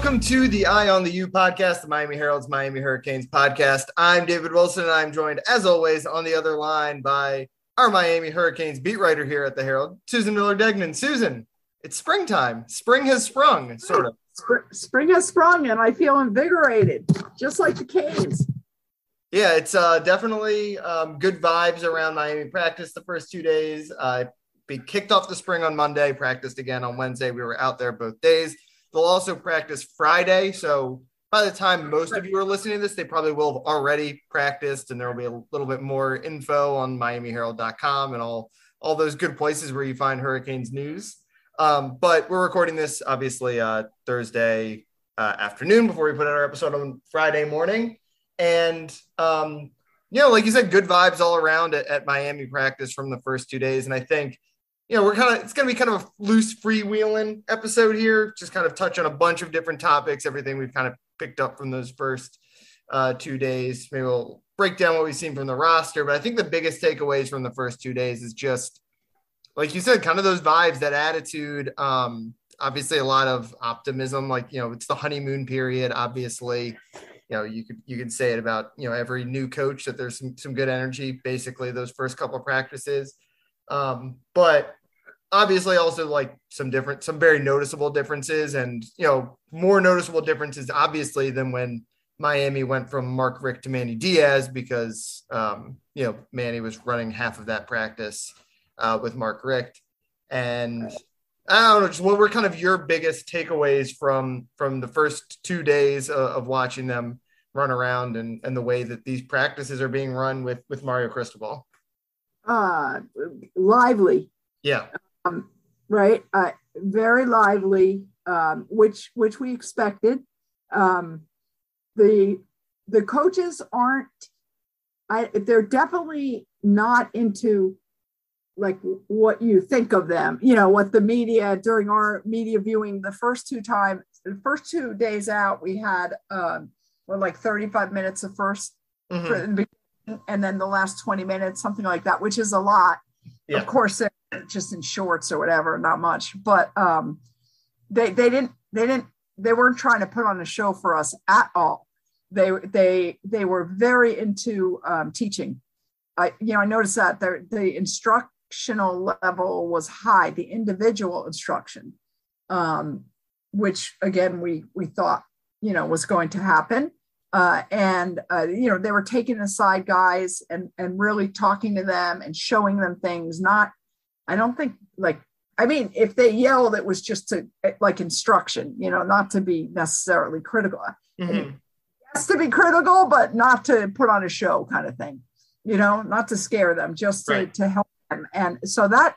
Welcome to the Eye on the U podcast, the Miami Herald's Miami Hurricanes podcast. I'm David Wilson, and I'm joined, as always, on the other line by our Miami Hurricanes beat writer here at the Herald, Susan Miller Degnan. Susan, it's springtime. Spring has sprung, sort of. Spring has sprung, and I feel invigorated, just like the Canes. Yeah, it's uh, definitely um, good vibes around Miami practice the first two days. Uh, we kicked off the spring on Monday, practiced again on Wednesday. We were out there both days. They'll also practice Friday. So by the time most of you are listening to this, they probably will have already practiced, and there will be a little bit more info on MiamiHerald.com and all all those good places where you find Hurricanes news. Um, but we're recording this obviously uh, Thursday uh, afternoon before we put out our episode on Friday morning, and um, you know, like you said, good vibes all around at, at Miami practice from the first two days, and I think you know, we're kind of, it's going to be kind of a loose freewheeling episode here, just kind of touch on a bunch of different topics, everything we've kind of picked up from those first uh, two days. Maybe we'll break down what we've seen from the roster, but I think the biggest takeaways from the first two days is just, like you said, kind of those vibes, that attitude. Um, obviously, a lot of optimism. Like you know, it's the honeymoon period. Obviously, you know, you could you could say it about you know every new coach that there's some some good energy. Basically, those first couple of practices. Um, but obviously also like some different some very noticeable differences and you know more noticeable differences obviously than when miami went from mark richt to manny diaz because um, you know manny was running half of that practice uh, with mark richt. And i don't know just what were kind of your biggest takeaways from from the first two days of, of watching them run around and and the way that these practices are being run with with mario cristobal? Uh lively. Yeah um, right? Uh, very lively, um, which which we expected. Um, the the coaches aren't. I they're definitely not into like what you think of them. You know what the media during our media viewing the first two times, the first two days out, we had um, well like thirty five minutes of 1st mm-hmm. and then the last twenty minutes, something like that, which is a lot. Yeah. Of course, just in shorts or whatever, not much. But um, they they didn't they didn't they weren't trying to put on a show for us at all. They they they were very into um, teaching. I you know I noticed that the the instructional level was high, the individual instruction, um, which again we we thought you know was going to happen. Uh, and uh, you know they were taking aside guys and and really talking to them and showing them things not I don't think like I mean, if they yelled, it was just to like instruction, you know, not to be necessarily critical. Mm-hmm. Yes, to be critical, but not to put on a show, kind of thing. You know, not to scare them, just to, right. to help them. And so that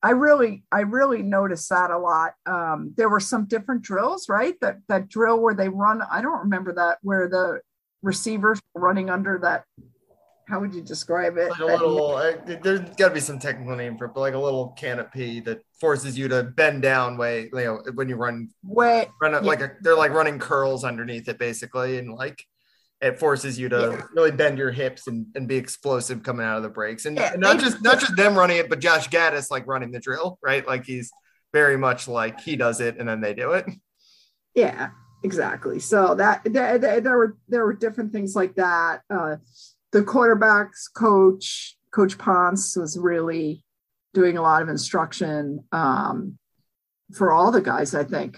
I really, I really noticed that a lot. Um, there were some different drills, right? That that drill where they run. I don't remember that where the receivers running under that how would you describe it? Like a little, uh, there's got to be some technical name for it, but like a little canopy that forces you to bend down way, you know, when you run, way, run yeah. like a, they're like running curls underneath it basically. And like, it forces you to yeah. really bend your hips and, and be explosive coming out of the breaks. And, yeah, and not just, not just them running it, but Josh Gattis like running the drill, right? Like he's very much like he does it and then they do it. Yeah, exactly. So that there were, there were different things like that. Uh, the quarterbacks coach, Coach Ponce, was really doing a lot of instruction um, for all the guys, I think,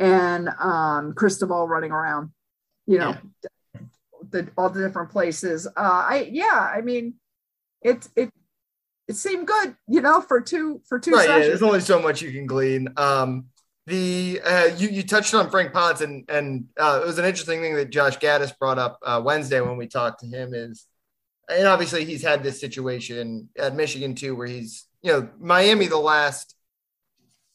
and um, Cristobal running around, you know, yeah. the, all the different places. Uh, I yeah, I mean, it it it seemed good, you know, for two for two. Right, yeah, there's only so much you can glean. Um, the uh, you you touched on Frank Ponce, and and uh, it was an interesting thing that Josh Gattis brought up uh, Wednesday when we talked to him. Is and obviously he's had this situation at Michigan too, where he's, you know, Miami, the last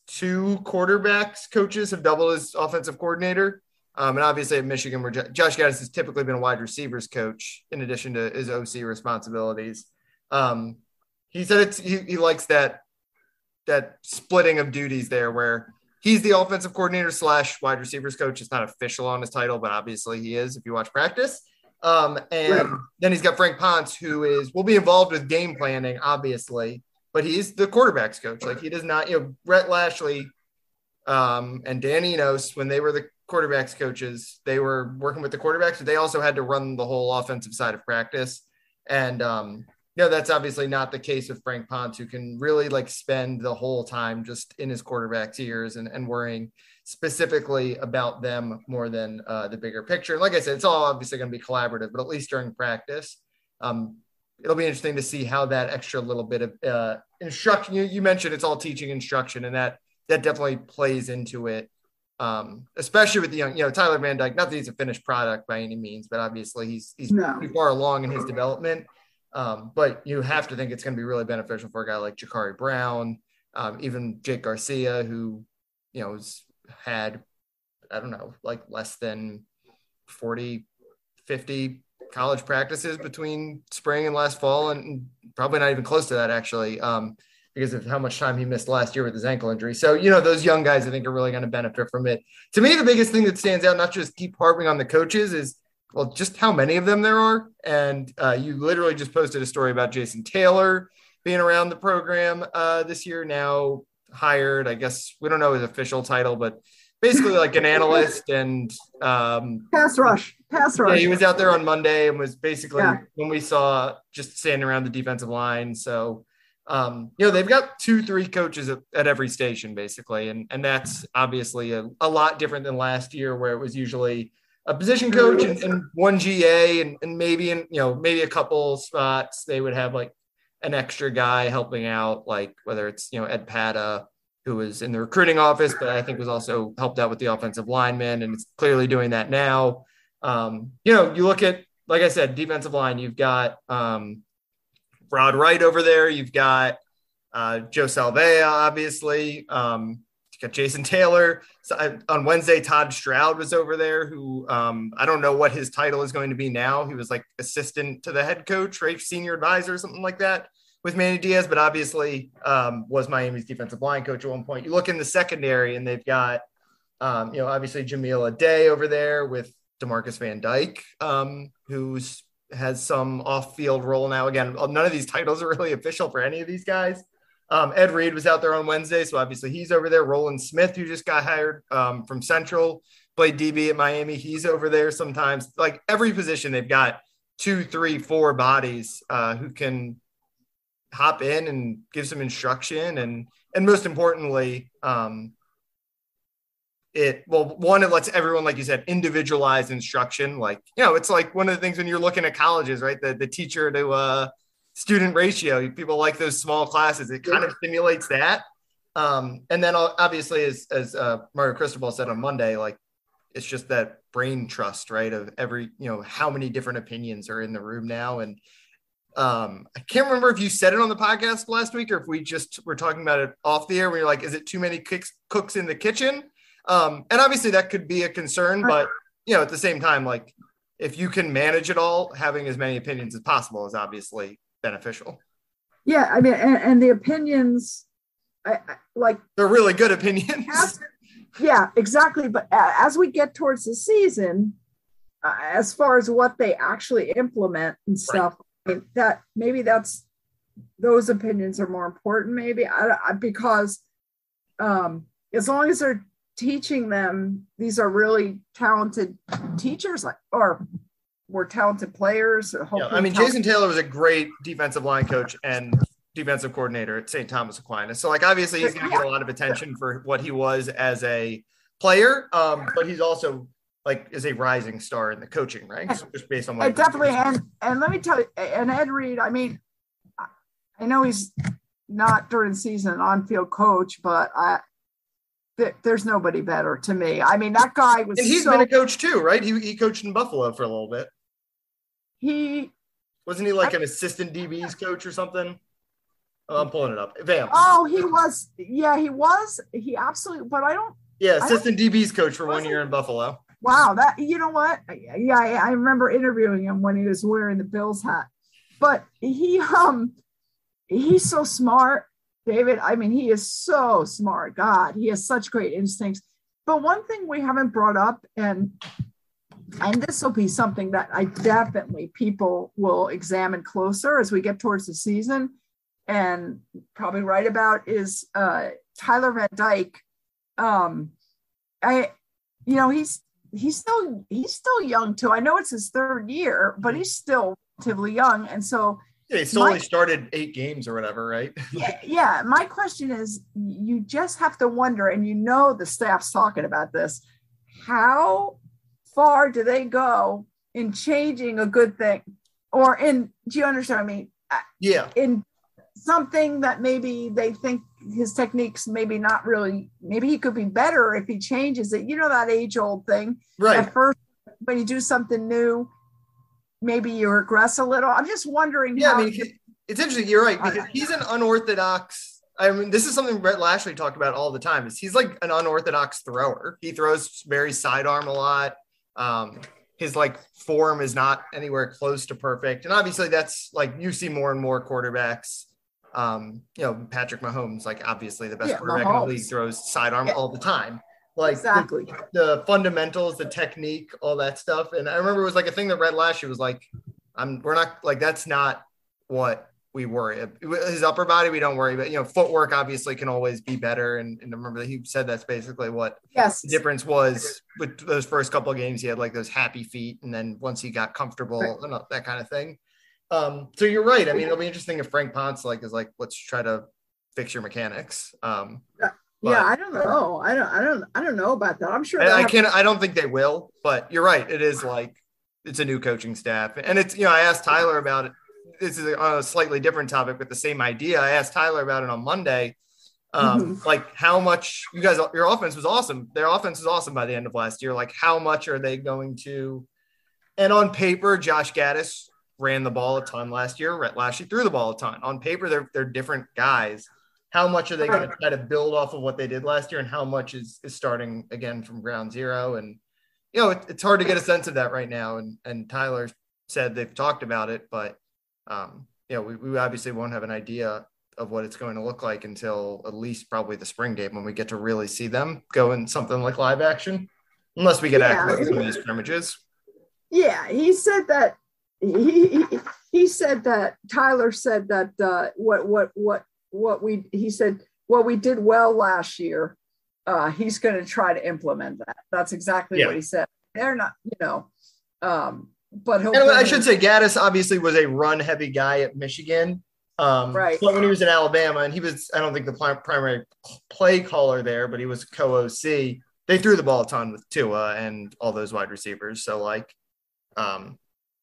two quarterbacks coaches have doubled as offensive coordinator. Um, and obviously at Michigan, where Josh Gattis has typically been a wide receivers coach in addition to his OC responsibilities. Um, he said it's, he, he likes that, that splitting of duties there where he's the offensive coordinator slash wide receivers coach. It's not official on his title, but obviously he is if you watch practice. Um, and right. then he's got Frank Ponce, who is will be involved with game planning, obviously, but he's the quarterbacks coach. Like he does not, you know, Rhett Lashlee um, and Dan Enos, when they were the quarterbacks coaches. They were working with the quarterbacks, but they also had to run the whole offensive side of practice. And um, you know, that's obviously not the case with Frank Ponce, who can really like spend the whole time just in his quarterback's ears and, and worrying specifically about them more than uh, the bigger picture. Like I said, it's all obviously going to be collaborative, but at least during practice, um, it'll be interesting to see how that extra little bit of uh, instruction you, you mentioned it's all teaching instruction and that that definitely plays into it um, especially with the young, you know, Tyler Van Dyke. Not that he's a finished product by any means, but obviously he's he's no. pretty far along in his development. Um, but you have to think it's going to be really beneficial for a guy like Jacurri Brown, um, even Jake Garcia, who you know has had I don't know like less than 40, 50 college practices between spring and last fall, and probably not even close to that actually. Um, because of how much time he missed last year with his ankle injury. So, you know, those young guys I think are really going to benefit from it. To me, the biggest thing that stands out, not just keep harping on the coaches, is well, just how many of them there are. And uh, you literally just posted a story about Jason Taylor being around the program uh, this year, now hired, I guess we don't know his official title, but basically like an analyst and um, pass rush, pass rush. Yeah, he was out there on Monday and was basically yeah. when we saw just standing around the defensive line. So, um, you know, they've got two, three coaches at, at every station basically. And, and that's obviously a, a, lot different than last year where it was usually a position coach and, and one GA and, and maybe in, you know, maybe a couple spots, they would have like an extra guy helping out, like whether it's, you know, Ed Pata, who was in the recruiting office, but I think was also helped out with the offensive lineman and it's clearly doing that now. Um, you know, you look at, like I said, defensive line, you've got, um, Rod Wright over there. You've got uh, Joe Salave'a, obviously. Um, got Jason Taylor. So I, on Wednesday, Todd Stroud was over there, who um, I don't know what his title is going to be now. He was like assistant to the head coach, right? Senior advisor, something like that with Manny Diaz, but obviously um, was Miami's defensive line coach at one point. You look in the secondary, and they've got, um, you know, obviously Jahmile Addae over there with Demarcus Van Dyke, um, who's has some off-field role now. Again, none of these titles are really official for any of these guys. Um, Ed Reed was out there on Wednesday, so obviously he's over there. Roland Smith, who just got hired um, from Central, played DB at Miami. He's over there sometimes. Like every position, they've got two, three, four bodies uh, who can hop in and give some instruction, and and most importantly, um, it well one it lets everyone like you said individualize instruction like you know it's like one of the things when you're looking at colleges right the, the teacher to uh student ratio. People like those small classes. It kind of stimulates that. Um and then obviously as as uh mario cristobal said on monday like it's just that brain trust right of every you know how many different opinions are in the room now. And um i can't remember if you said it on the podcast last week or if we just were talking about it off the air. Where you're like is it too many cooks cooks in the kitchen? Um, and obviously that could be a concern, but you know, at the same time, like if you can manage it all, having as many opinions as possible is obviously beneficial. Yeah, I mean, and, and the opinions, I, I, like they're really good opinions. As, yeah, exactly. But as we get towards the season, uh, as far as what they actually implement and stuff, right. I mean, that maybe that's those opinions are more important. Maybe I, because um, as long as they're teaching them these are really talented teachers like or were talented players. Yeah, I mean, Jason Taylor was a great defensive line coach and defensive coordinator at St. Thomas Aquinas. So, like, obviously, he's going to get a lot of attention for what he was as a player, um, but he's also like is a rising star in the coaching ranks just based on what definitely. And and let me tell you, and Ed Reed. I mean, I know he's not during season on field coach, but I there's nobody better to me. I mean, that guy was. And he's so, been a coach too, right? He, he coached in Buffalo for a little bit. He wasn't he like I, an assistant DB's coach or something? Oh, I'm pulling it up. Bam. Oh, he was. Yeah, he was. He absolutely. But I don't. Yeah, assistant don't, DB's coach for one year in Buffalo. Wow, that you know what? Yeah, I, I remember interviewing him when he was wearing the Bills hat. But he um he's so smart David, I mean, he is so smart. God, he has such great instincts. But one thing we haven't brought up, and and this will be something that I definitely people will examine closer as we get towards the season, and probably write about is uh, Tyler Van Dyke. Um, I you know, he's he's still he's still young too. I know it's his third year, but he's still relatively young, and so yeah, he still only started eight games or whatever, right? yeah, yeah. My question is, you just have to wonder, and you know the staff's talking about this. How far do they go in changing a good thing, or in? Do you understand? I mean, yeah, in something that maybe they think his techniques maybe not really maybe he could be better if he changes it. You know that age old thing? Right. At first when you do something new maybe you regress a little. I'm just wondering yeah i mean it's interesting you're right because he's an unorthodox i mean this is something Rhett Lashlee talked about all the time is he's like an unorthodox thrower. He throws very sidearm a lot um his like form is not anywhere close to perfect and obviously that's like you see more and more quarterbacks um, you know, Patrick Mahomes, like obviously the best yeah, quarterback Mahomes. in the league, throws sidearm yeah. all the time. Like exactly the, the, fundamentals, the technique, all that stuff. And I remember it was like a thing that Rhett Lashlee was like, I'm we're not like that's not what we worry. His upper body, we don't worry, but you know, footwork obviously can always be better. And, and remember that he said that's basically what yes. the difference was with those first couple of games. He had like those happy feet, and then once he got comfortable right. and that kind of thing. Um, so you're right. I mean, it'll be interesting if Frank Ponce like is like, let's try to fix your mechanics. Um, yeah, but, yeah, I don't know. I don't, I don't, I don't know about that. I'm sure. I, I can't. I don't think they will. But you're right. It is like it's a new coaching staff, and it's you know I asked Tyler about it. This is on a slightly different topic, but the same idea. I asked Tyler about it on Monday. Um, mm-hmm. Like how much you guys, your offense was awesome. Their offense was awesome by the end of last year. Like how much are they going to? And on paper, Josh Gattis ran the ball a ton last year. Rhett Lashlee threw the ball a ton. On paper, they're they're different guys. How much are they going to try to build off of what they did last year, and how much is is starting again from ground zero? And you know, it, it's hard to get a sense of that right now. And and Tyler said they've talked about it, but um, you know, we, we obviously won't have an idea of what it's going to look like until at least probably the spring game when we get to really see them go in something like live action, unless we get yeah. access to these scrimmages. Yeah, he said that he, he said that Tyler said that uh, what what what what we he said what we did well last year. Uh, he's going to try to implement that. That's exactly yeah. what he said. They're not, you know, um, but I should say Gattis obviously was a run heavy guy at Michigan. Um, right. But when he was in Alabama, and he was, I don't think the primary play caller there, but he was co OC. They threw the ball a ton with Tua and all those wide receivers. So like, um,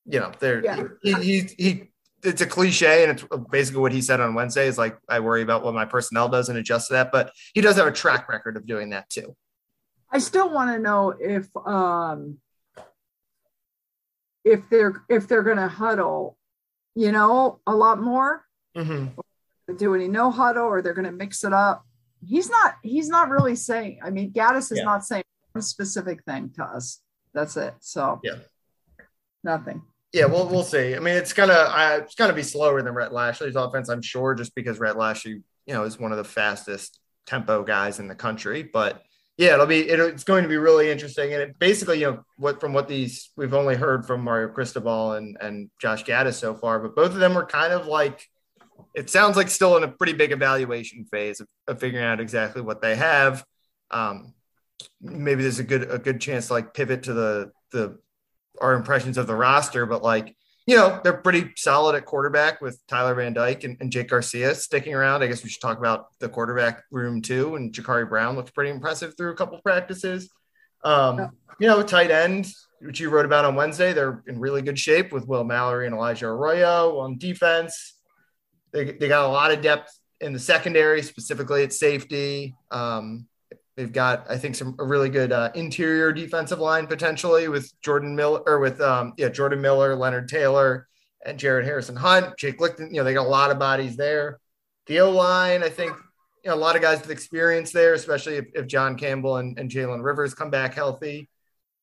you know, there yeah. he, he, he it's a cliche and it's basically what he said on Wednesday is like I worry about what my personnel does and adjust to that, but he does have a track record of doing that too. I still want to know if um if they're if they're going to huddle, you know, a lot more. Mm-hmm. Do any no huddle or they're going to mix it up. He's not he's not really saying. I mean, Gattis is yeah. not saying one specific thing to us. That's it. So yeah, nothing yeah, we'll we'll see. I mean, it's gonna uh, it's gonna be slower than Rhett Lashlee's offense, I'm sure, just because Rhett Lashlee, you know, is one of the fastest tempo guys in the country. But yeah, it'll be it, it's going to be really interesting. And it basically, you know, what from what these we've only heard from Mario Cristobal and and Josh Gattis so far, but both of them were kind of like it sounds like still in a pretty big evaluation phase of, of figuring out exactly what they have. Um, maybe there's a good a good chance to like pivot to the the our impressions of the roster, but like, you know, they're pretty solid at quarterback with Tyler Van Dyke and, and Jake Garcia sticking around. I guess we should talk about the quarterback room too. And Jacurri Brown looked pretty impressive through a couple practices. Um, you know, tight end, which you wrote about on Wednesday, they're in really good shape with Will Mallory and Elijah Arroyo on defense. They, they got a lot of depth in the secondary, specifically at safety. Um, They've got, I think, some a really good uh, interior defensive line potentially with Jordan Miller or with um, yeah Jordan Miller, Leonard Taylor, and Jared Harrison Hunt, Jake Lichten. You know, they got a lot of bodies there. The O line, I think, you know, a lot of guys with experience there, especially if, if John Campbell and, and Jalen Rivers come back healthy.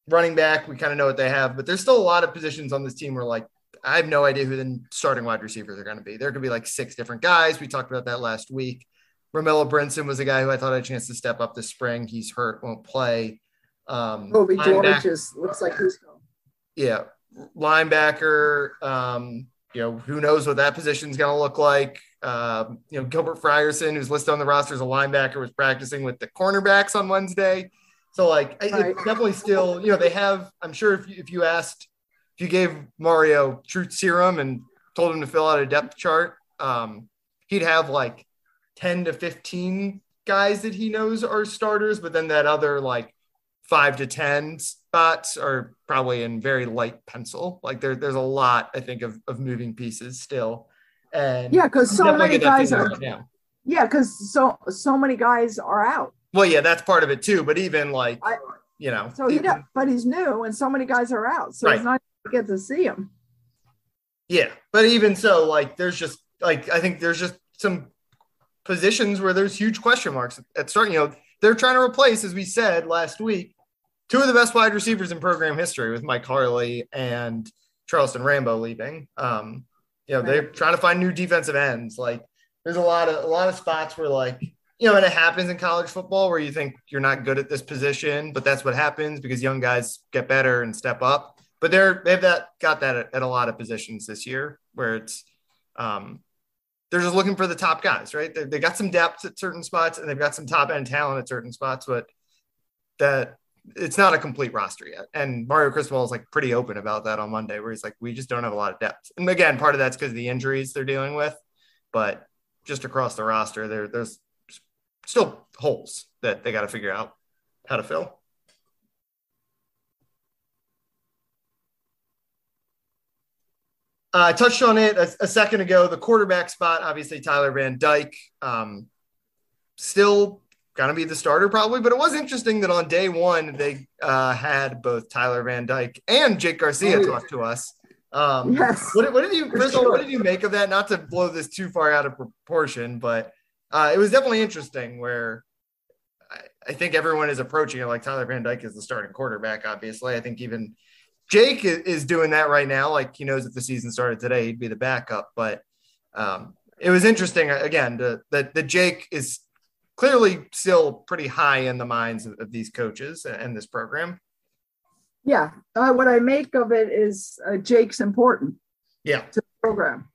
Running back, we kind of know what they have, but there's still a lot of positions on this team where like I have no idea who the starting wide receivers are going to be. There could be like six different guys. We talked about that last week. Romello Brinson was a guy who I thought had a chance to step up this spring. He's hurt, won't play. Um, Kobe George just looks like he's going. Yeah, linebacker. Um, you know, who knows what that position is going to look like. Uh, you know, Gilbert Frierson, who's listed on the roster as a linebacker, was practicing with the cornerbacks on Wednesday. So like right. it's definitely still, you know, they have. I'm sure if you, if you asked, if you gave Mario truth serum and told him to fill out a depth chart, um, he'd have like 10 to 15 guys that he knows are starters, but then that other like five to 10 spots are probably in very light pencil. Like there, there's a lot, I think, of, of moving pieces still. And yeah, because so many guys are, right yeah, because so, so many guys are out. Well, yeah, that's part of it too. But even like, I, you know, so he, even, but he's new and so many guys are out. So right. it's not get to see him. Yeah. But even so, like, there's just like, I think there's just some positions where there's huge question marks at starting. You know, they're trying to replace, as we said last week, two of the best wide receivers in program history with Mike Harley and Charleston Rambo leaving. Um, you know, they're trying to find new defensive ends. Like there's a lot of a lot of spots where like, you know, and it happens in college football where you think you're not good at this position, but that's what happens because young guys get better and step up. But they're they've that got that at, at a lot of positions this year where it's um, they're just looking for the top guys, right? They, they got some depth at certain spots and they've got some top end talent at certain spots, but that it's not a complete roster yet. And Mario Cristobal is like pretty open about that on Monday, where he's like, we just don't have a lot of depth. And again, part of that's because of the injuries they're dealing with, but just across the roster, there there's still holes that they got to figure out how to fill. I touched on it a, a, second ago. The quarterback spot, obviously Tyler Van Dyke, um, still going to be the starter probably. But it was interesting that on day one they uh, had both Tyler Van Dyke and Jake Garcia oh, talk to us. Um, yes. What, what, did you first all? What did you make of that? Not to blow this too far out of proportion, but uh, it was definitely interesting. Where I, I think everyone is approaching it like Tyler Van Dyke is the starting quarterback. Obviously, I think even Jake is doing that right now. Like he knows if the season started today, he'd be the backup. But um, it was interesting again that the Jake is clearly still pretty high in the minds of, of these coaches and this program. Yeah, uh, what I make of it is uh, Jake's important. Yeah, to the program,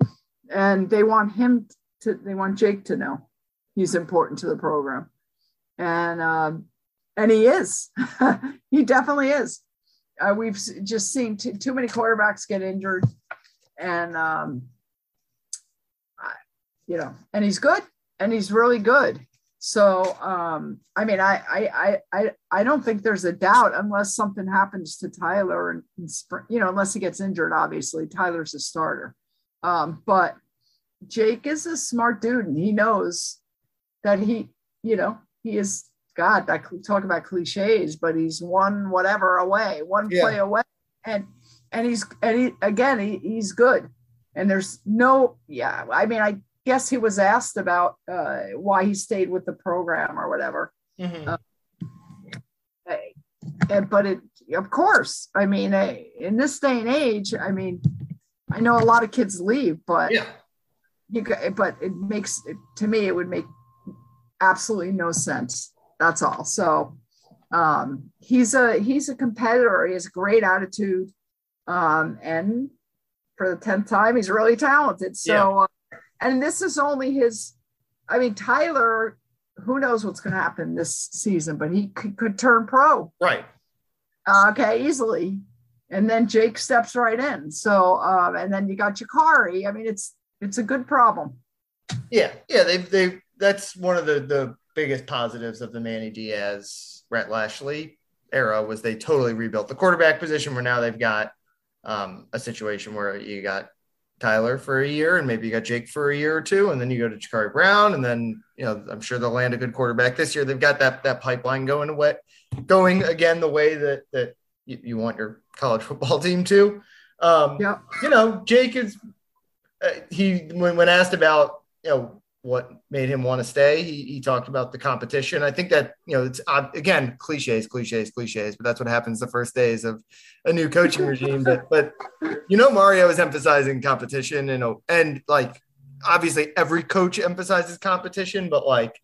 and they want him to. They want Jake to know he's important to the program, and um, and he is. he definitely is uh, we've just seen too, too many quarterbacks get injured, and um, you know, and he's good, and he's really good. So, um, I mean, I, I, I, I don't think there's a doubt unless something happens to Tyler and, you know, unless he gets injured. Obviously, Tyler's a starter, um, but Jake is a smart dude, and he knows that he, you know, he is God, I talk about cliches, but he's one whatever away, one yeah. play away, and and he's and he again he, he's good, and there's no yeah. I mean, I guess he was asked about uh, why he stayed with the program or whatever. Mm-hmm. Uh, but it, of course, I mean, uh, in this day and age, I mean, I know a lot of kids leave, but yeah, you, but it makes to me it would make absolutely no sense that's all. So um, he's a he's a competitor. He has a great attitude, um, and for the tenth time, he's really talented. So, yeah. uh, and this is only his. I mean, Tyler. Who knows what's going to happen this season? But he could, could turn pro. Right. Uh, okay, easily. And then Jake steps right in. So, um, and then you got Jacurri. I mean, it's it's a good problem. Yeah, yeah. They they that's one of the the biggest positives of the Manny Diaz, Rhett Lashlee era was they totally rebuilt the quarterback position where now they've got um, a situation where you got Tyler for a year and maybe you got Jake for a year or two, and then you go to Jacurri Brown, and then you know I'm sure they'll land a good quarterback this year. They've got that that pipeline going away, going again the way that that you, you want your college football team to. Um, yeah. You know, Jake is uh, he when when asked about you know what made him want to stay. He, he talked about the competition. I think that, you know, it's again, cliches, cliches, cliches, but that's what happens the first days of a new coaching regime. But, but, you know, Mario is emphasizing competition and, and like, obviously every coach emphasizes competition, but like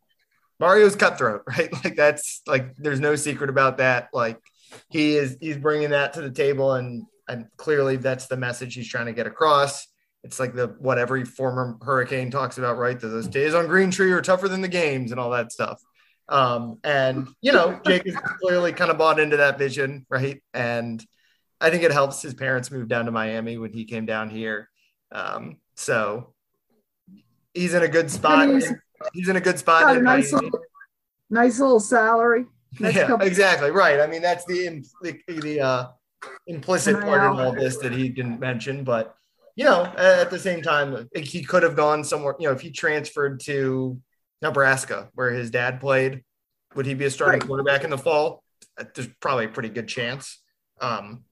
Mario's cutthroat, right? Like that's like, there's no secret about that. Like he is, he's bringing that to the table and, and clearly that's the message he's trying to get across it's like the what every former hurricane talks about, right? That those days on Green Tree are tougher than the games and all that stuff. Um, and you know, Jake is clearly kind of bought into that vision, right? And I think it helps his parents move down to Miami when he came down here. Um, so he's in a good spot. He's, in a good spot. A nice little, nice little salary. yeah, couple- exactly right. I mean, that's the the, the uh, implicit part of all this that he didn't mention, but you know, at the same time, he could have gone somewhere. You know, if he transferred to Nebraska, where his dad played, would he be a starting right. quarterback in the fall? There's probably a pretty good chance. Um,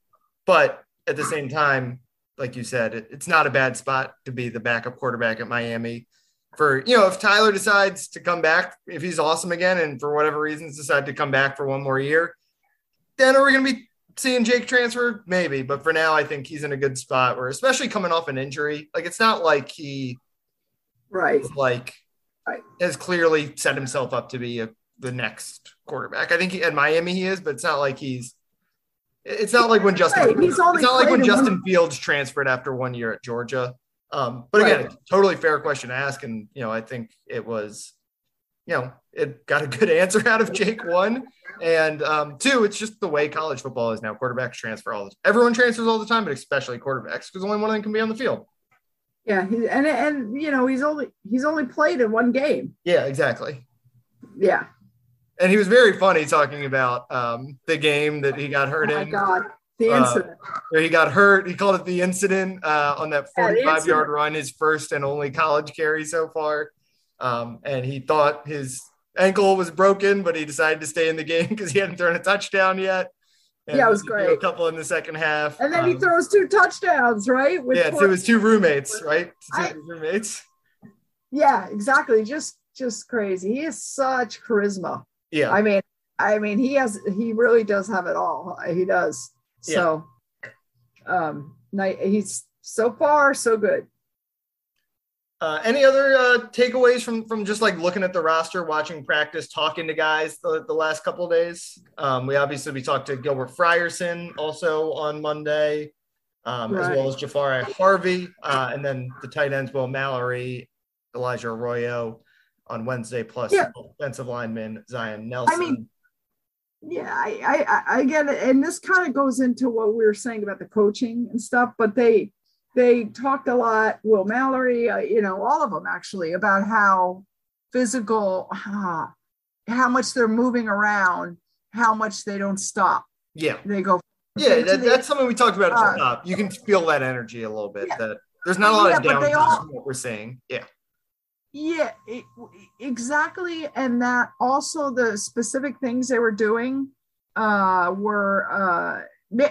but at the same time, like you said, it, it's not a bad spot to be the backup quarterback at Miami. For you know, if Tyler decides to come back, if he's awesome again, and for whatever reasons decide to come back for one more year, then are we going to be seeing Jake transfer? Maybe, but for now, I think he's in a good spot. Where, especially coming off an injury, like it's not like he, right, like right. has clearly set himself up to be a, the next quarterback. I think he, at Miami he is, but it's not like he's. It's not like when Justin. Right. It's not like when Justin one. Fields transferred after one year at Georgia. Um, but again, right. totally fair question to ask, and you know, I think it was, you know, it got a good answer out of Jake one. And um, two, it's just the way college football is now. Quarterbacks transfer all the time. everyone transfers all the time, but especially quarterbacks because only one of them can be on the field. Yeah, he, and and you know he's only he's only played in one game. Yeah, exactly. Yeah. And he was very funny talking about um, the game that he got hurt oh in. God, the uh, incident. Uh, where he got hurt. He called it the incident uh, on that 45 yard run, his first and only college carry so far. Um, and he thought his ankle was broken, but he decided to stay in the game because he hadn't thrown a touchdown yet. And yeah, it was great. A couple in the second half, and then um, he throws two touchdowns, right? With yeah, to his two roommates, right? I, roommates. Yeah, exactly. Just just crazy. He has such charisma. Yeah. I mean, I mean, he has he really does have it all. He does. So, yeah. um, he's so far so good. Uh, any other uh, takeaways from from just like looking at the roster, watching practice, talking to guys the, the last couple days? Um, we obviously we talked to Gilbert Frierson also on Monday, um, right. as well as Jahfari Harvey, uh, and then the tight ends Will Mallory, Elijah Arroyo on Wednesday, plus yeah. offensive lineman Zion Nelson. I mean, yeah, I, I I get it, and this kind of goes into what we were saying about the coaching and stuff, but they they talked a lot, Will Mallory, uh, you know, all of them actually, about how physical, uh, how much they're moving around, how much they don't stop. Yeah. They go. Yeah, that, the, that's something we talked about at the uh, top. You can feel that energy a little bit. Yeah. That there's not a lot yeah, of downtime. What we're saying, yeah. Yeah, it, exactly, and that also the specific things they were doing uh, were uh,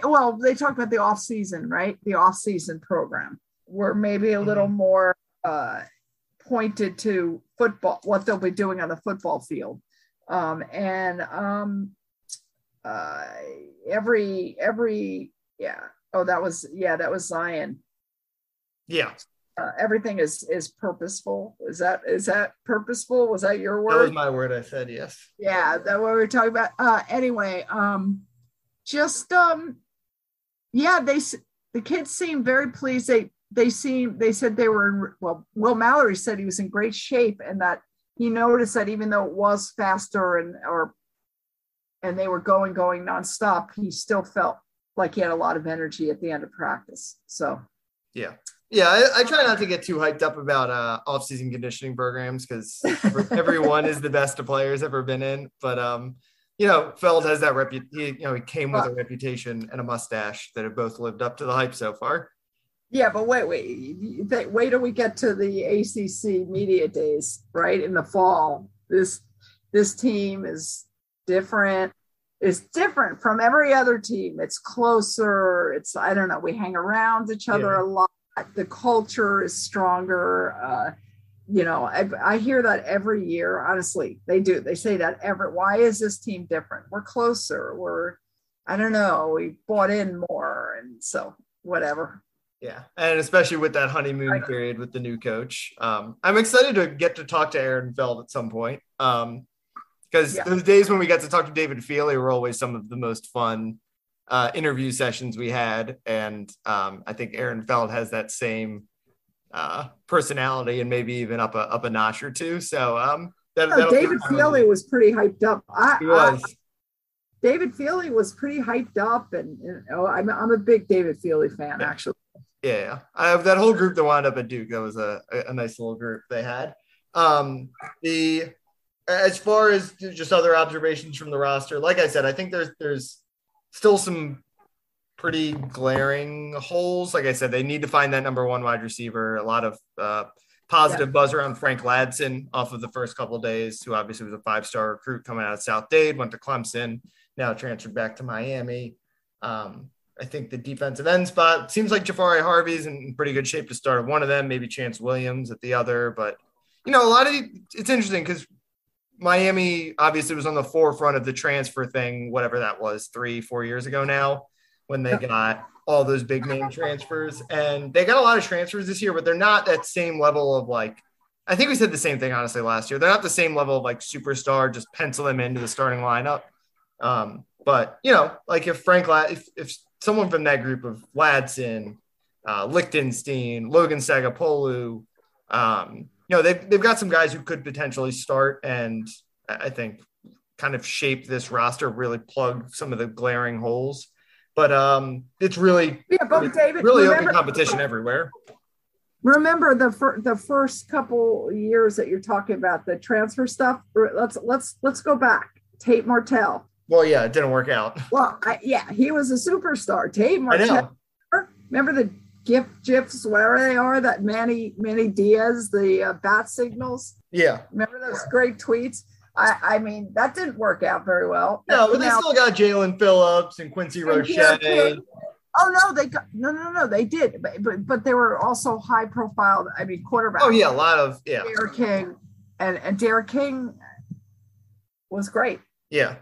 well, they talked about the off season, right? The off season program, where maybe a little mm-hmm. more uh, pointed to football, what they'll be doing on the football field, um, and um, uh, every every yeah. Oh, that was yeah, that was Zion. Yeah. Uh, everything is is purposeful. Is that is that purposeful? Was that your word? That was my word. I said yes. Yeah, that what we were talking about. Uh, anyway, um, just um yeah they the kids seem very pleased. They they seem they said they were in well will mallory said he was in great shape and that he noticed that even though it was faster and or and they were going going nonstop he still felt like he had a lot of energy at the end of practice. So yeah. Yeah i, I try not to get too hyped up about uh off-season conditioning programs because everyone is the best a player's ever been in but um you know, Feld has that reputation. You know, he came with a reputation and a mustache that have both lived up to the hype so far. Yeah, but wait, wait, wait till we get to the ACC media days, right in the fall. This this team is different. It's different from every other team. It's closer. It's I don't know. We hang around each other yeah. a lot. The culture is stronger. Uh, you know, I, I hear that every year. Honestly, they do. They say that every. Why is this team different? We're closer. We're, I don't know. We bought in more, and so whatever. Yeah, and especially with that honeymoon period with the new coach, um, I'm excited to get to talk to Aaron Feld at some point. Um, because yeah. those days when we got to talk to David Feeley were always some of the most fun uh, interview sessions we had, and um, I think Aaron Feld has that same uh, personality and maybe even up a up a notch or two. So um, that, David Feeley was pretty hyped up. I, he was. I, David Feeley was pretty hyped up, and, and oh, I'm, I'm a big David Feeley fan, Yeah. actually. Yeah, I have that whole group that wound up at Duke. That was a, a, a nice little group they had. Um, the as far as just other observations from the roster, like I said, I think there's there's still some pretty glaring holes. Like I said, they need to find that number one wide receiver. A lot of uh, positive buzz around Frank Ladson off of the first couple of days, who obviously was a five star recruit coming out of South Dade, went to Clemson, now transferred back to Miami. Um, I think the defensive end spot seems like Jahfari Harvey's in pretty good shape to start at one of them, maybe Chantz Williams at the other. But, you know, a lot of it's interesting because Miami obviously was on the forefront of the transfer thing, whatever that was, three, four years ago now, when they got all those big name transfers. And they got a lot of transfers this year, but they're not that same level of like, I think we said the same thing, honestly, last year. They're not the same level of like superstar, just pencil them into the starting lineup. Um, but, you know, like if Frank, La- if, if someone from that group of Ladson, uh, Lichtenstein, Logan Sagapolu, um, you know, they've, they've got some guys who could potentially start and I think kind of shape this roster, really plug some of the glaring holes. But um, it's really, Yeah, but David, really remember, open competition everywhere. remember the fir- the first couple years that you're talking about the transfer stuff. Let's let's let's go back. Tate Martell. Well, yeah, it didn't work out. Well, I, yeah, he was a superstar. Tate Martell. Remember the GIF GIFs, whatever they are, that Manny Manny Diaz, the uh, bat signals. Yeah. Remember those great tweets? I, I mean, that didn't work out very well. No, but they Now- still got Jaelan Phillips and Quincy And Roche. Oh no, they got no, no, no, they did, but but, but they were also high profile. I mean, quarterback. Oh, yeah, a lot of, yeah, D'Eriq King, and and D'Eriq King was great. yeah.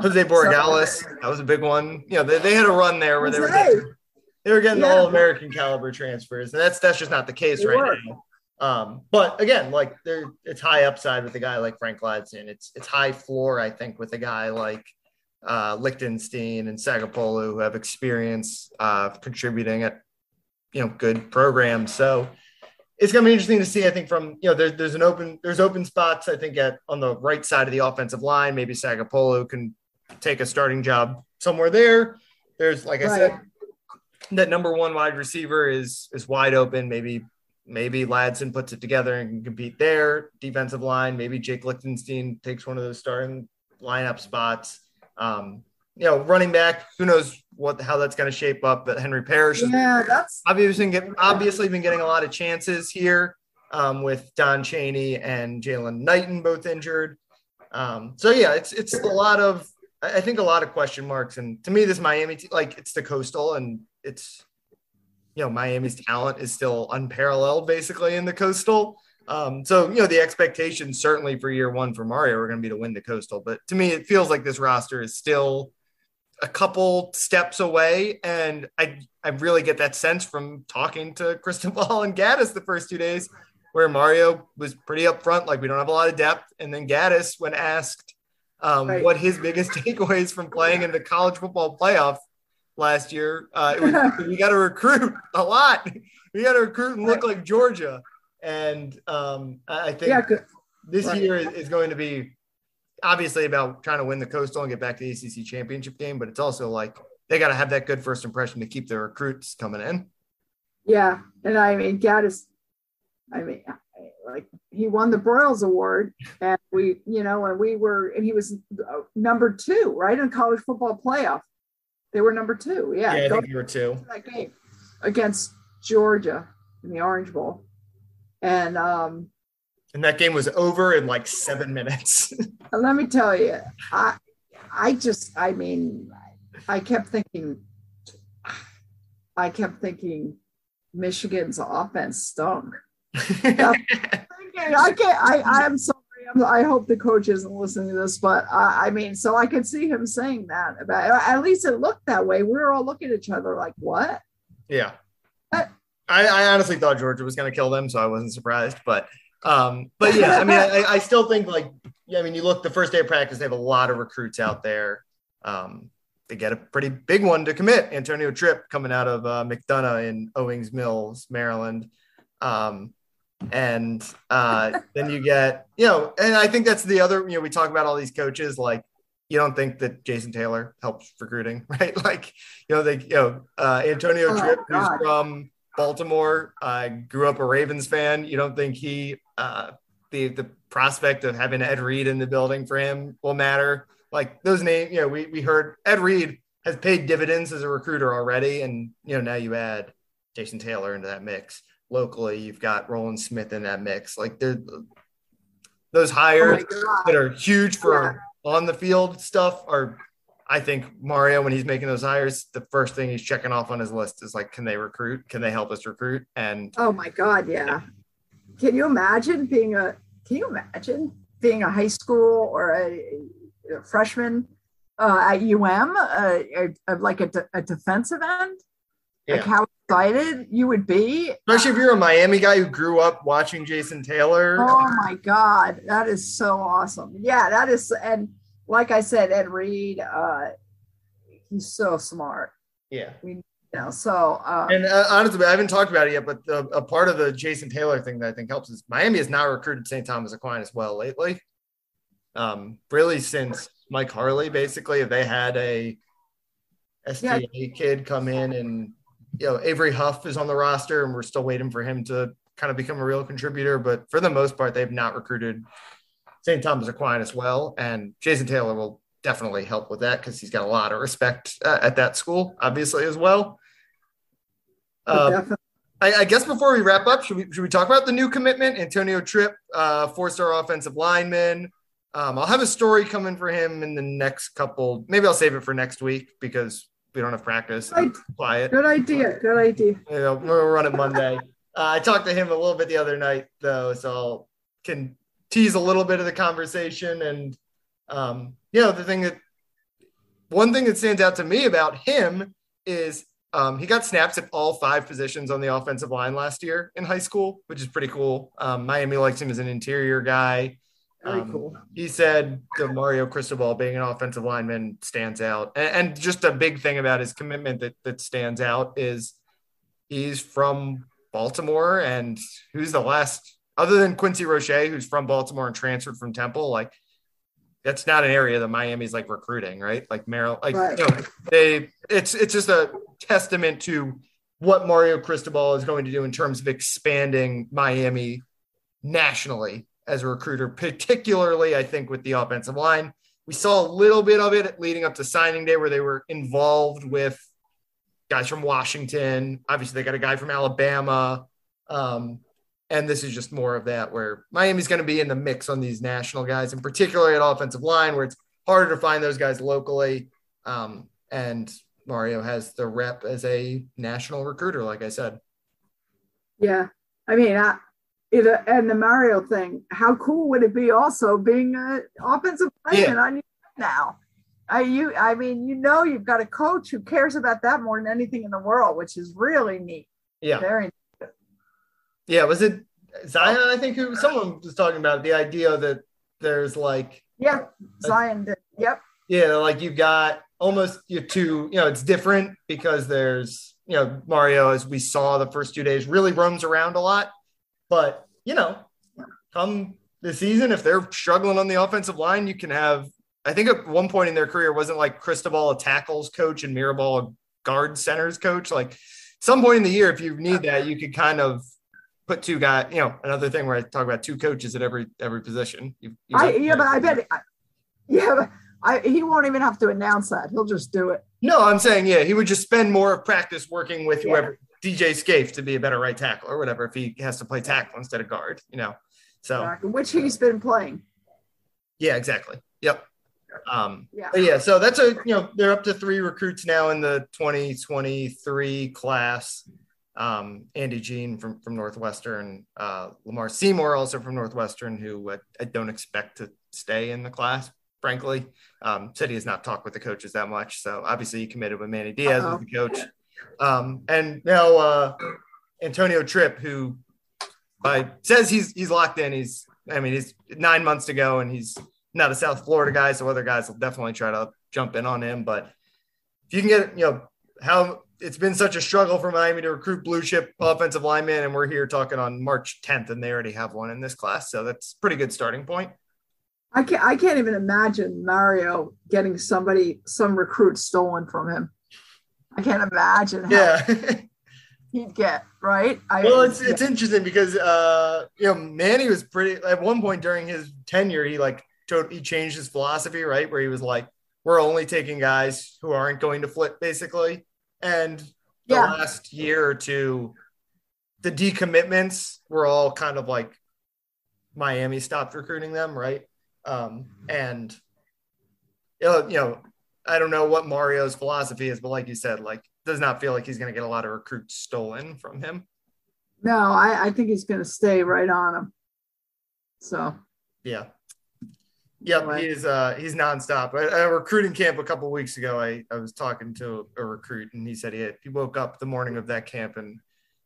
Jose Borregales, that was a big one. You know, they, they had a run there where they were getting, they were getting Yeah. all American caliber transfers, and that's that's just not the case They right were. now. Um, but again, like there, it's high upside with a guy like Frank Ladson. It's it's high floor, I think, with a guy like uh, Lichtenstein and Sagapolu who have experience uh, contributing at you know good programs. So it's gonna be interesting to see. I think from you know there's there's an open there's open spots. I think at on the right side of the offensive line, maybe Sagapolu can take a starting job somewhere there. There's like I Right. said, that number one wide receiver is is wide open. Maybe maybe Ladson puts it together and can compete there. Defensive line, maybe Jake Lichtenstein takes one of those starting lineup spots. Um, you know, running back, who knows what how that's going to shape up. But Henry Parrish Yeah, that's obviously get, obviously been getting a lot of chances here um, with Don Chaney and Jaylan Knighton both injured. Um, so yeah, it's it's a lot of I think a lot of question marks. And to me, this Miami like it's the coastal and it's you know Miami's talent is still unparalleled basically in the coastal. Um, so you know the expectations certainly for year one for Mario are going to be to win the coastal. But to me, it feels like this roster is still a couple steps away, and I I really get that sense from talking to Cristobal and Gattis the first two days, where Mario was pretty upfront, like we don't have a lot of depth, and then Gattis, when asked um, Right. what his biggest takeaways from playing in the college football playoff last year, uh, was, we got to recruit a lot. We got to recruit and look like Georgia, and um, I think yeah. this Right. year is, is going to be obviously about trying to win the coastal and get back to the ACC championship game, but it's also like they got to have that good first impression to keep their recruits coming in. Yeah, and I mean, Gattis, I mean, like he won the Broyles Award, and we, you know, and we were, and he was uh, number two, right, in college football playoff. They were number two. Yeah, Yeah, I think you were two. that game against Georgia in the Orange Bowl, and um, And that game was over in like seven minutes. Let me tell you, I I just I mean, I kept thinking I kept thinking Michigan's offense stunk. I can't I I'm sorry. I'm, I hope the coach isn't listening to this, but I, I mean, so I could see him saying that about at least it looked that way. We were all looking at each other like, what? yeah. Uh, I, I honestly thought Georgia was going to kill them, so I wasn't surprised. But, um, but yeah, I mean, I, I still think like, yeah, I mean, you look the first day of practice, they have a lot of recruits out there. Um, they get a pretty big one to commit. Antonio Tripp coming out of uh, McDonogh in Owings Mills, Maryland. Um, And uh, then you get, you know, and I think that's the other, you know, we talk about all these coaches like you don't think that Jason Taylor helps recruiting, right? Like, you know, they, you know, uh, Antonio oh, Tripp, who's from Baltimore, uh, grew up a Ravens fan. You don't think he, uh, the the prospect of having Ed Reed in the building for him will matter? Like those names, you know, we we heard Ed Reed has paid dividends as a recruiter already, and you know now you add Jason Taylor into that mix. Locally, you've got Roland Smith in that mix. Like those hires oh that are huge for. Yeah on the field stuff are I think Mario, when he's making those hires, the first thing he's checking off on his list is like, can they recruit? Can they help us recruit? And oh my God, yeah. Can you imagine being a can you imagine being a high school or a, a freshman uh, at UM, uh, like a, de- a defensive end? Yeah. Like how excited you would be. Especially if you're a Miami guy who grew up watching Jason Taylor. Oh my God. That is so awesome. Yeah, that is. And like I said, Ed Reed, uh, he's so smart. Yeah. We, you know, so. Um, and uh, honestly, I haven't talked about it yet, but the, a part of the Jason Taylor thing that I think helps is Miami has now recruited St. Thomas Aquinas well lately. Um, really since Mike Harley, basically, if they had a STA yeah. kid come in and you know, Avery Huff is on the roster and we're still waiting for him to kind of become a real contributor. But for the most part, they've not recruited St. Thomas Aquinas well. And Jason Taylor will definitely help with that because he's got a lot of respect uh, at that school, obviously, as well. Um, I, I, guess before we wrap up, should we, should we talk about the new commitment? Antonio Tripp, uh, four star offensive lineman. Um, I'll have a story coming for him in the next couple. Maybe I'll save it for next week because we don't have practice. Quiet. Good idea. Good idea. You know, we'll run it Monday. Uh, I talked to him a little bit the other night though, so I can tease a little bit of the conversation. And um, you know, the thing that one thing that stands out to me about him is um, he got snaps at all five positions on the offensive line last year in high school, which is pretty cool. Um, Miami likes him as an interior guy. Very um, cool. He said the Mario Cristobal being an offensive lineman stands out. And, and, just a big thing about his commitment that, that stands out is he's from Baltimore. And who's the last, other than Quincy Roche, who's from Baltimore and transferred from Temple, like that's not an area that Miami's like recruiting, right? Like Merrill, like right. you know, they, it's it's just a testament to what Mario Cristobal is going to do in terms of expanding Miami nationally as a recruiter, particularly, I think, with the offensive line. We saw a little bit of it leading up to signing day where they were involved with guys from Washington. Obviously, they got a guy from Alabama. Um, and this is just more of that where Miami's going to be in the mix on these national guys, and particularly at offensive line, where it's harder to find those guys locally. Um, and Mario has the rep as a national recruiter, like I said. Yeah. I mean, it, uh, and the Mario thing, how cool would it be also being an offensive lineman yeah. on now? I you I mean, you know you've got a coach who cares about that more than anything in the world, which is really neat. Yeah. Very neat. Yeah, was it Zion, I think who someone was talking about the idea that there's like Yeah, Zion did. Yep. Yeah, like you've got almost your two, you know, it's different because there's, you know, Mario, as we saw the first two days, really roams around a lot but, you know, come the season, if they're struggling on the offensive line, you can have, I think at one point in their career, wasn't like Cristobal a tackles coach and Mirabal a guard centers coach. Like some point in the year, if you need that, you could kind of put two guys, you know, another thing where I talk about two coaches at every, every position. You, you I, yeah, but I bet, I, yeah, but I, he won't even have to announce that. He'll just do it. No, I'm saying, yeah, he would just spend more of practice working with whoever DJ Scaife to be a better right tackle or whatever if he has to play tackle instead of guard, you know. So which he's been playing. Yeah, exactly. Yep. Um, yeah. yeah. So that's a you know they're up to three recruits now in the 2023 class. Um, Andy Jean from from Northwestern, uh, Lamar Seymour also from Northwestern, who I, I don't expect to stay in the class. Frankly, um, said he has not talked with the coaches that much. So obviously he committed with Manny Diaz Uh-oh. as the coach. Um, and now uh, Antonio Tripp, who uh, says he's he's locked in. He's I mean he's nine months to go, and he's not a South Florida guy, so other guys will definitely try to jump in on him. But if you can get you know how it's been such a struggle for Miami to recruit blue chip offensive linemen, and we're here talking on March 10th, and they already have one in this class, so that's pretty good starting point. I can't I can't even imagine Mario getting somebody some recruit stolen from him. I can't imagine. yeah. he'd get right. I, well, it's it's interesting because uh, you know Manny was pretty at one point during his tenure. He like he changed his philosophy, right? Where he was like, "We're only taking guys who aren't going to flip," basically. And the yeah. last year or two, the decommitments were all kind of like Miami stopped recruiting them, right? Um, and you know, I don't know what Mario's philosophy is, but like you said, like does not feel like he's going to get a lot of recruits stolen from him. No, I, I think he's going to stay right on him. So, yeah. Yep, anyway. he's uh he's nonstop. At a recruiting camp a couple weeks ago, I, I was talking to a recruit and he said he had, he woke up the morning of that camp and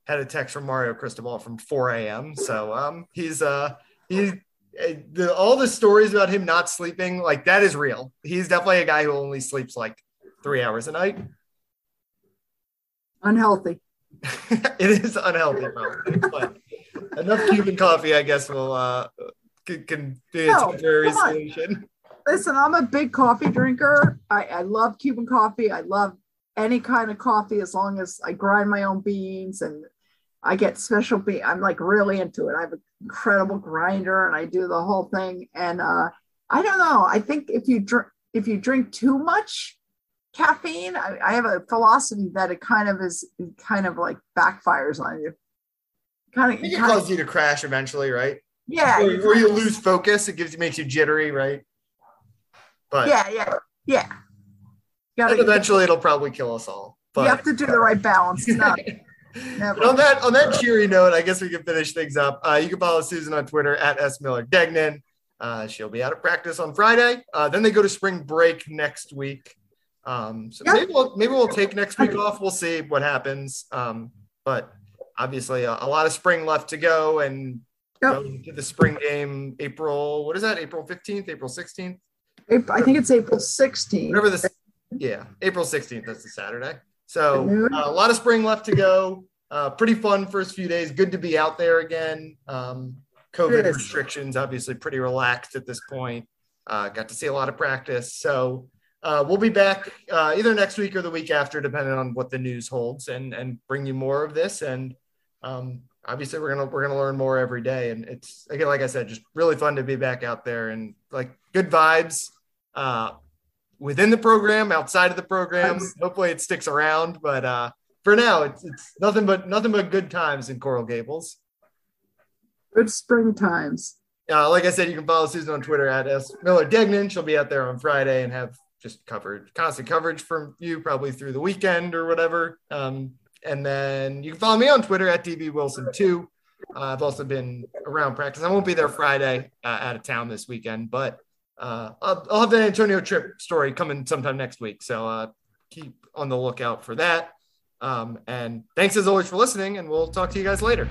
had a text from Mario Cristobal from 4 a.m. So um he's uh he's the, all the stories about him not sleeping like that is real. He's definitely a guy who only sleeps like three hours a night unhealthy. it is unhealthy, probably, but enough Cuban coffee, I guess, will uh, can, can be a temporary solution. Listen, I'm a big coffee drinker. I, I love Cuban coffee. I love any kind of coffee as long as I grind my own beans and I get special. I'm like really into it. I have an incredible grinder and I do the whole thing. And uh, I don't know. I think if you drink if you drink too much, caffeine I, I, have a philosophy that it kind of is kind of like backfires on you kind of it causes you to crash eventually right yeah or, or you lose focus it gives you makes you jittery right but yeah yeah yeah gotta, eventually it'll probably kill us all but you have to do the right balance not, on that on that cheery note i guess we can finish things up uh, you can follow susan on twitter at s miller degnan uh, she'll be out of practice on friday uh, then they go to spring break next week um, so maybe we'll maybe we'll take next week off. We'll see what happens. Um, but obviously a, a, lot of spring left to go and yep. to the spring game April. What is that? April fifteenth, April sixteenth. I think it's April sixteenth. Whatever this. Yeah, April sixteenth. That's the Saturday. So uh, a lot of spring left to go. Uh, pretty fun first few days. Good to be out there again. Um, COVID restrictions obviously pretty relaxed at this point. Uh, got to see a lot of practice. So uh, we'll be back uh, either next week or the week after, depending on what the news holds, and and bring you more of this. And um, obviously, we're gonna we're gonna learn more every day. And it's again, like I said, just really fun to be back out there and like good vibes uh, within the program, outside of the program. Hopefully, it sticks around. But uh, for now, it's it's nothing but nothing but good times in Coral Gables. Good spring times. Uh, like I said, you can follow Susan on Twitter at S Miller Degnan. She'll be out there on Friday and have just covered constant coverage from you probably through the weekend or whatever. Um, and then you can follow me on Twitter at DB Wilson too. Uh, I've also been around practice. I won't be there Friday uh, out of town this weekend, but uh, I'll, I'll, have the Antonio Tripp story coming sometime next week. So uh, keep on the lookout for that. Um, and thanks as always for listening, and we'll talk to you guys later.